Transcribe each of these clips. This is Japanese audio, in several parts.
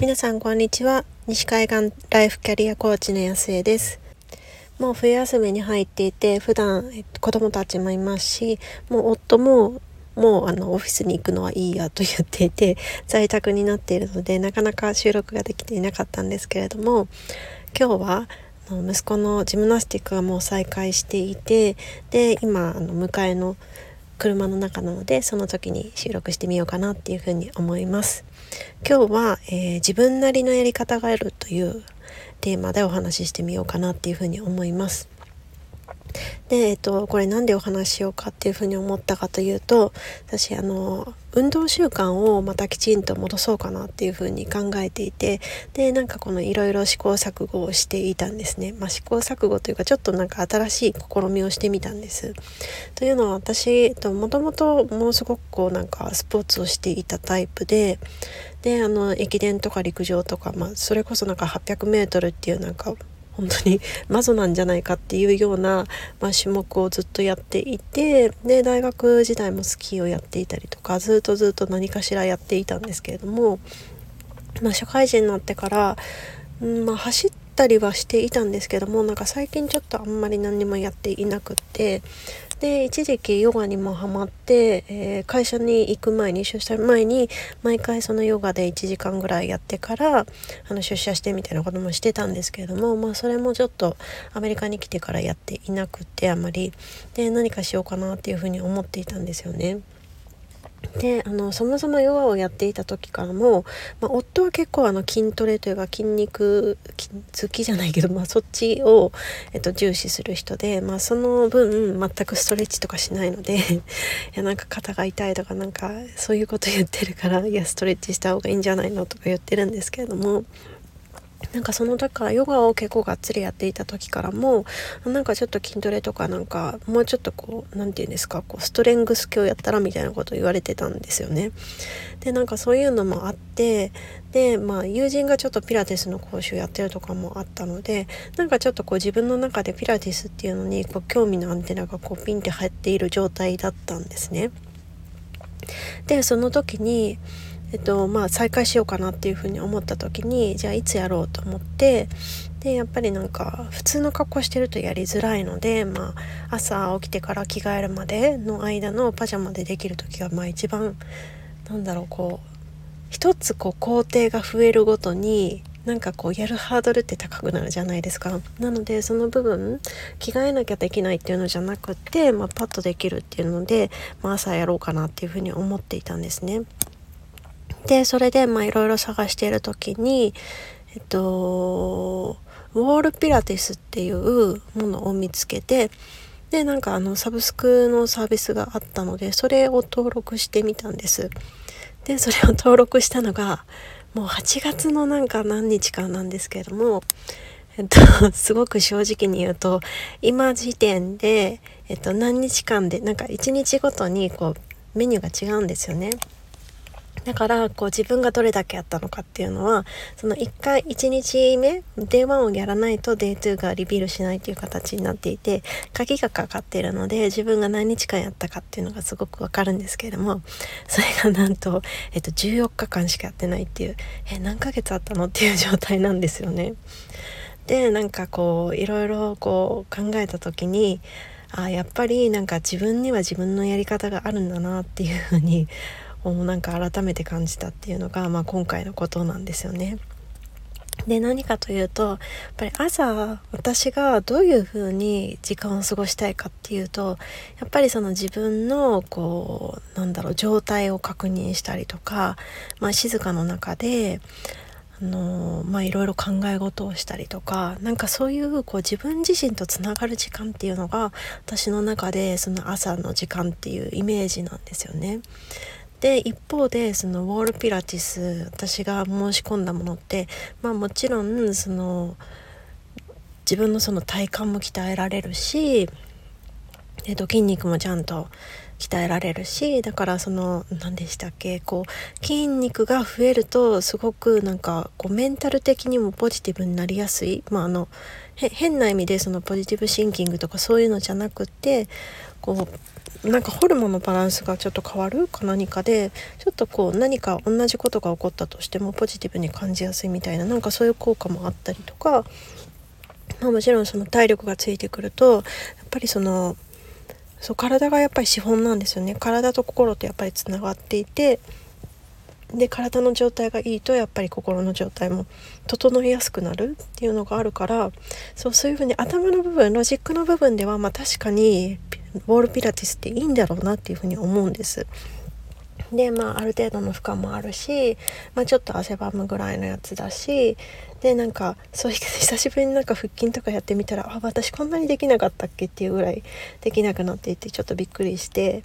皆さんこんにちは。西海岸ライフキャリアコーチの安江です。もう冬休みに入っていて普段子供たちもいますしもう夫ももうあのオフィスに行くのはいいやと言っていて在宅になっているのでなかなか収録ができていなかったんですけれども今日は息子のジムナスティックがもう再開していてで今あの迎えの車の中なのでその時に収録してみようかなっていうふうに思います。今日は、えー、自分なりのやり方があるというテーマでお話ししてみようかなっていうふうに思います。で、えっと、これなんでお話ししようかっていうふうに思ったかというと私あの運動習慣をまたきちんと戻そうかなっていうふうに考えていてでなんかこのいろいろ試行錯誤をしていたんですね、まあ、試行錯誤というかちょっとなんか新しい試みをしてみたんです。というのは私もともとものすごくこうなんかスポーツをしていたタイプでであの駅伝とか陸上とか、まあ、それこそなんか 800m っていうなんか本当にマゾなんじゃないかっていうような、まあ、種目をずっとやっていてで大学時代もスキーをやっていたりとかずっとずっと何かしらやっていたんですけれども、まあ、社会人になってから、うんまあ、走ったりはしていたんですけどもなんか最近ちょっとあんまり何にもやっていなくってで一時期ヨガにもハマって、えー、会社に行く前に出社前に毎回そのヨガで1時間ぐらいやってからあの出社してみたいなこともしてたんですけれどもまあそれもちょっとアメリカに来てからやっていなくてあまりで何かしようかなっていうふうに思っていたんですよね。であのそもそもヨガをやっていた時からも、まあ、夫は結構あの筋トレというか筋肉好きじゃないけど、まあ、そっちを、えっと、重視する人で、まあ、その分全くストレッチとかしないので いやなんか肩が痛いとかなんかそういうこと言ってるからいやストレッチした方がいいんじゃないのとか言ってるんですけれども。なんかその時からヨガを結構がっつりやっていた時からもなんかちょっと筋トレとかなんかもうちょっとこう何て言うんですかこうストレングス今日やったらみたいなこと言われてたんですよね。でなんかそういうのもあってでまあ友人がちょっとピラティスの講習やってるとかもあったのでなんかちょっとこう自分の中でピラティスっていうのにこう興味のアンテナがこうピンって張っている状態だったんですね。でその時にえっとまあ、再開しようかなっていうふうに思った時にじゃあいつやろうと思ってでやっぱりなんか普通の格好してるとやりづらいので、まあ、朝起きてから着替えるまでの間のパジャマでできる時がまあ一番なんだろうこう一つこう工程が増えるごとになんかこうやるハードルって高くなるじゃないですかなのでその部分着替えなきゃできないっていうのじゃなくって、まあ、パッとできるっていうので、まあ、朝やろうかなっていうふうに思っていたんですね。でそれでまあいろいろ探している時にえっとウォールピラティスっていうものを見つけてでなんかあのサブスクのサービスがあったのでそれを登録してみたんですでそれを登録したのがもう8月のなんか何日かなんですけれどもえっと、すごく正直に言うと今時点で、えっと、何日間でなんか1日ごとにこうメニューが違うんですよね。だからこう自分がどれだけやったのかっていうのはその1回1日目 Day1 をやらないと Day2 がリビールしないっていう形になっていて鍵がかかっているので自分が何日間やったかっていうのがすごくわかるんですけれどもそれがなんと、えっと、14日間しかやってないっていうえ何ヶ月あったのっていう状態なんですよね。でなんかこういろいろこう考えた時にあやっぱりなんか自分には自分のやり方があるんだなっていうふうにをなんか改めて感じたっていうのが、まあ、今回のことなんですよね。で何かというとやっぱり朝私がどういうふうに時間を過ごしたいかっていうとやっぱりその自分のこうなんだろう状態を確認したりとか、まあ、静かの中であのまあいろいろ考え事をしたりとかなんかそういうこう自分自身とつながる時間っていうのが私の中でその朝の時間っていうイメージなんですよね。で一方でそのウォールピラティス私が申し込んだものってまあもちろんその自分のその体幹も鍛えられるしえっと、筋肉もちゃんと鍛えられるしだからその何でしたっけこう筋肉が増えるとすごくなんかこうメンタル的にもポジティブになりやすい、まあ、あの変な意味でそのポジティブシンキングとかそういうのじゃなくってこうなんかホルモンのバランスがちょっと変わるか何かでちょっとこう何か同じことが起こったとしてもポジティブに感じやすいみたいななんかそういう効果もあったりとか、まあ、もちろんその体力がついてくるとやっぱりそのそう体がやっぱり資本なんですよね体と心とやっぱりつながっていてで体の状態がいいとやっぱり心の状態も整いやすくなるっていうのがあるからそうそういうふうに頭の部分ロジックの部分ではまあ確かにウォールピラティスっていいんだろうなっていうふうに思うんです。でまあある程度の負荷もあるし、まあ、ちょっと汗ばむぐらいのやつだしでなんかそういう 久しぶりになんか腹筋とかやってみたらあ私こんなにできなかったっけっていうぐらいできなくなっていてちょっとびっくりして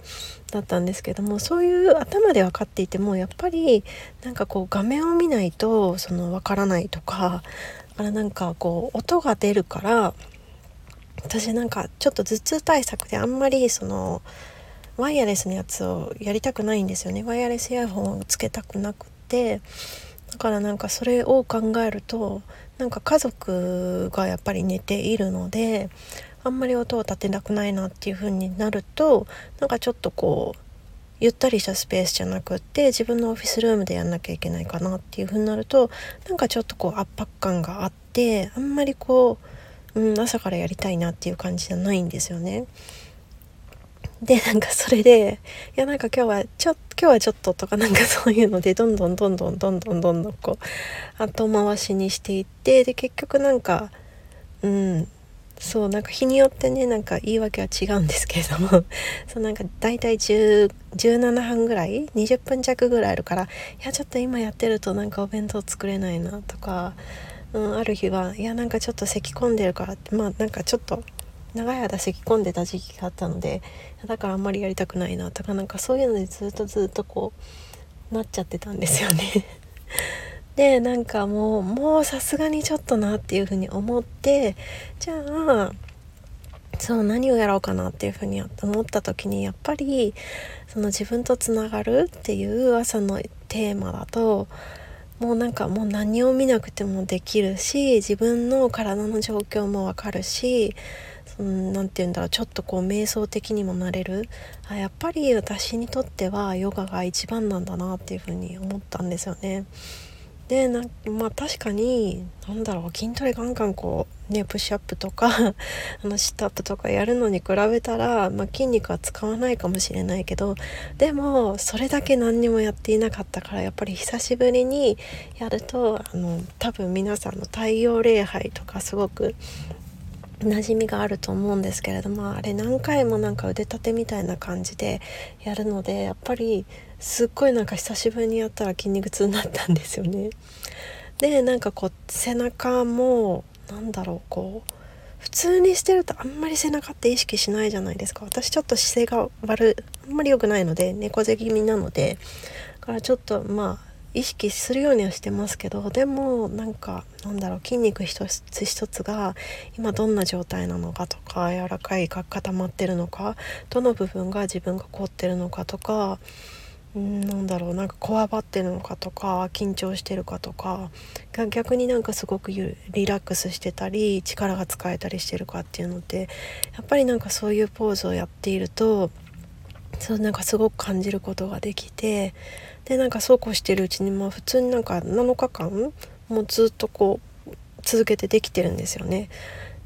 だったんですけどもそういう頭で分かっていてもやっぱりなんかこう画面を見ないとその分からないとかあれなんかこう音が出るから私なんかちょっと頭痛対策であんまりそのワイヤレスのやつをやりたくないんですよねワイヤレスイヤホンをつけたくなくてだからなんかそれを考えるとなんか家族がやっぱり寝ているのであんまり音を立てたくないなっていう風になるとなんかちょっとこうゆったりしたスペースじゃなくって自分のオフィスルームでやんなきゃいけないかなっていう風になるとなんかちょっとこう圧迫感があってあんまりこう、うん、朝からやりたいなっていう感じじゃないんですよね。でなんかそれでいやなんか今日はちょ今日はちょっととかなんか そういうのでどんどんどんどんどんどんどんどんこう後回しにしていってで結局なんかうんそうなんか日によってねなんか言い訳は違うんですけれども そうなんか大体17半ぐらい20分弱ぐらいあるからいやちょっと今やってるとなんかお弁当作れないなとか、うん、ある日はいやなんかちょっと咳き込んでるからまあなんかちょっと長い間咳き込んでた時期があったのでだからあんまりやりたくないなとかなんかそういうのでずっとずっとこうなっちゃってたんですよね。でなんかもうもうさすがにちょっとなっていうふうに思ってじゃあそう何をやろうかなっていうふうに思った時にやっぱりその自分とつながるっていう朝のテーマだともうなんかもう何を見なくてもできるし自分の体の状況もわかるし何て言うんだろうちょっとこう瞑想的にもなれるあやっぱり私にとってはヨガが一番なんだなっていうふうに思ったんですよね。でなまあ確かに何だろう筋トレガンガンこうねプッシュアップとか あのシットアップとかやるのに比べたら、まあ、筋肉は使わないかもしれないけどでもそれだけ何にもやっていなかったからやっぱり久しぶりにやるとあの多分皆さんの太陽礼拝とかすごく馴染みがあると思うんですけれどもあれ何回もなんか腕立てみたいな感じでやるのでやっぱりすっごいなんか久しぶりにやったら筋肉痛になったんですよね。でなんかこう背中もなんだろうこう普通にしてるとあんまり背中って意識しないじゃないですか私ちょっと姿勢が悪あんまり良くないので猫背気味なのでだからちょっとまあ意識するようにはしてますけどでもなんかなんだろう筋肉一つ一つが今どんな状態なのかとか柔らかいか固まってるのかどの部分が自分が凍ってるのかとかんなんだろうなんかこわばってるのかとか緊張してるかとか逆になんかすごくリラックスしてたり力が使えたりしてるかっていうのってやっぱりなんかそういうポーズをやっているとそうなんかすごく感じることができてでなんかそうこうしてるうちにまあ普通になんか7日間もうずっとこう続けてできてるんですよね。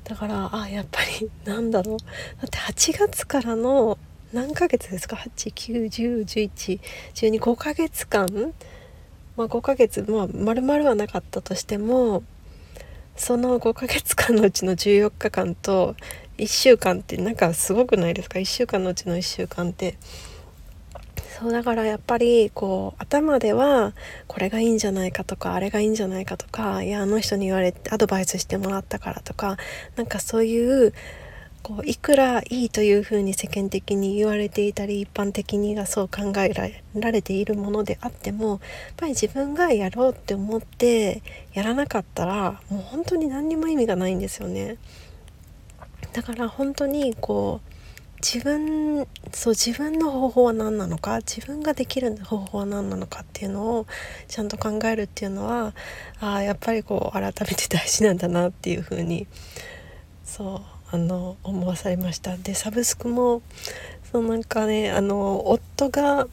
だからあやっぱり なんだろう。だって8月からの何ヶ月ですか？891011125ヶ月間。まあ5ヶ月まあ丸々はなかったとしてもその5ヶ月間のうちの14日間と1週間ってなんかすごくないですか？1週間のうちの1週間ってそうだからやっぱりこう頭ではこれがいいんじゃないかとかあれがいいんじゃないかとかいやあの人に言われてアドバイスしてもらったからとかなんかそういうこういくらいいというふうに世間的に言われていたり一般的にがそう考えられているものであってもやっぱり自分がやろうって思ってやらなかったらもう本当に何にも意味がないんですよね。だから本当にこう自分そう自分の方法は何なのか自分ができる方法は何なのかっていうのをちゃんと考えるっていうのはあやっぱりこう改めて大事なんだなっていうふうにそうあの思わされました。でサブスクもそうなんかねあの夫が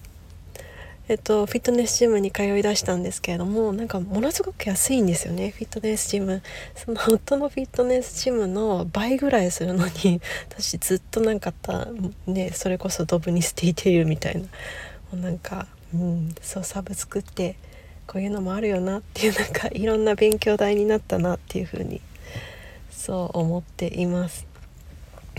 えっと、フィットネスジムに通いだしたんですけれどもなんかものすごく安いんですよねフィットネスジムその夫のフィットネスジムの倍ぐらいするのに私ずっとなんかたねそれこそドブに捨ていているみたいなもうなんか、うん、そうサブ作ってこういうのもあるよなっていうなんかいろんな勉強代になったなっていうふうにそう思っています。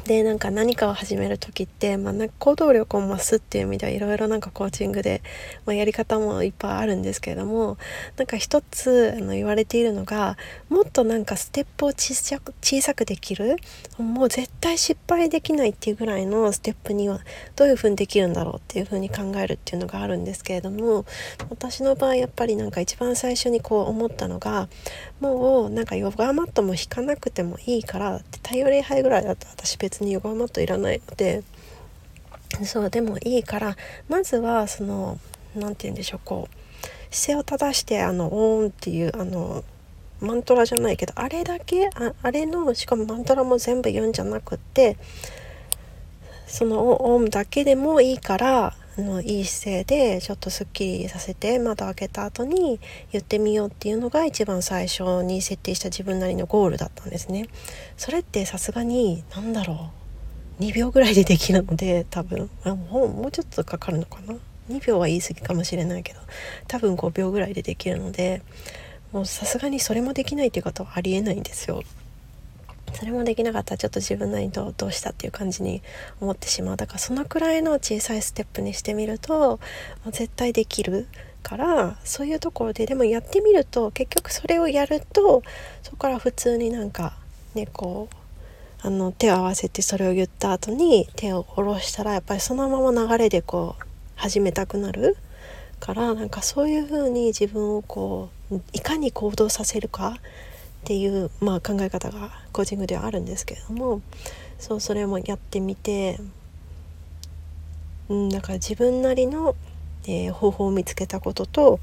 でなんか何かを始める時って、まあ、なんか行動力を増すっていう意味ではいろいろなんかコーチングで、まあ、やり方もいっぱいあるんですけれどもなんか一つあの言われているのがもっとなんかステップを小さく小さくできるもう絶対失敗できないっていうぐらいのステップにはどういうふうにできるんだろうっていうふうに考えるっていうのがあるんですけれども私の場合やっぱりなんか一番最初にこう思ったのがもうなんかヨガマットも引かなくてもいいから太陽礼拝ぐらいだと私別にヨガマットいらないので。そうでもいいからまずはその何て言うんでしょうこう姿勢を正してあのオーンっていうあのマントラじゃないけどあれだけああれのしかもマントラも全部言うんじゃなくってそのオンだけでもいいからあのいい姿勢でちょっとすっきりさせて窓開けた後に言ってみようっていうのが一番最初に設定した自分なりのゴールだったんですね。それってさすがに何だろう2秒ぐらいでできるので多分あもうもうちょっとかかるのかな？2秒は言い過ぎかもしれないけど多分5秒ぐらいでできるのでもうさすがにそれもできないっていう方はありえないんですよ。それもできなかったらちょっと自分なりにどうしたっていう感じに思ってしまう。だからそのくらいの小さいステップにしてみると絶対できるからそういうところででもやってみると結局それをやるとそこから普通になんかねこうあの手を合わせてそれを言った後に手を下ろしたらやっぱりそのまま流れでこう始めたくなる。からなんかそういう風に自分をこういかに行動させるかっていう、まあ、考え方がコーチングではあるんですけれどもそうそれもやってみて、うん、だから自分なりの、えー、方法を見つけたことと、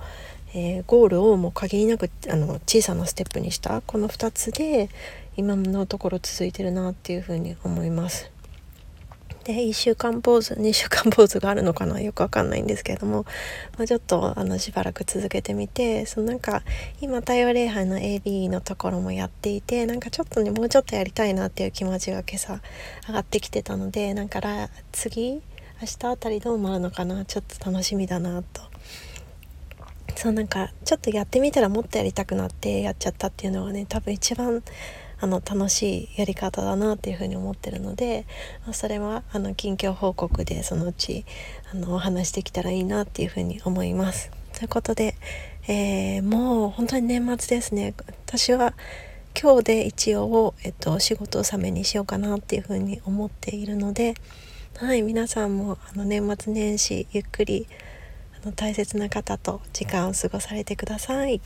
えー、ゴールをもう限りなくあの小さなステップにしたこの2つで今のところ続いてるなっていうふうに思います。で1週間ポーズ2週間ポーズがあるのかなよくわかんないんですけれども、まあ、ちょっとあのしばらく続けてみてそのなんか今太陽礼拝の AB のところもやっていてなんかちょっとねもうちょっとやりたいなっていう気持ちが今朝上がってきてたのでなんか次明日あたりどうなるのかなちょっと楽しみだなと。そうなんかちょっとやってみたらもっとやりたくなってやっちゃったっていうのはね多分一番あの楽しいやり方だなっていうふうに思ってるので、ま、それはあの近況報告でそのうちあのお話しできたらいいなっていうふうに思います。ということで、えー、もう本当に年末ですね私は今日で一応、えっと、仕事納めにしようかなっていうふうに思っているので、はい、皆さんもあの年末年始ゆっくりあの大切な方と時間を過ごされてください。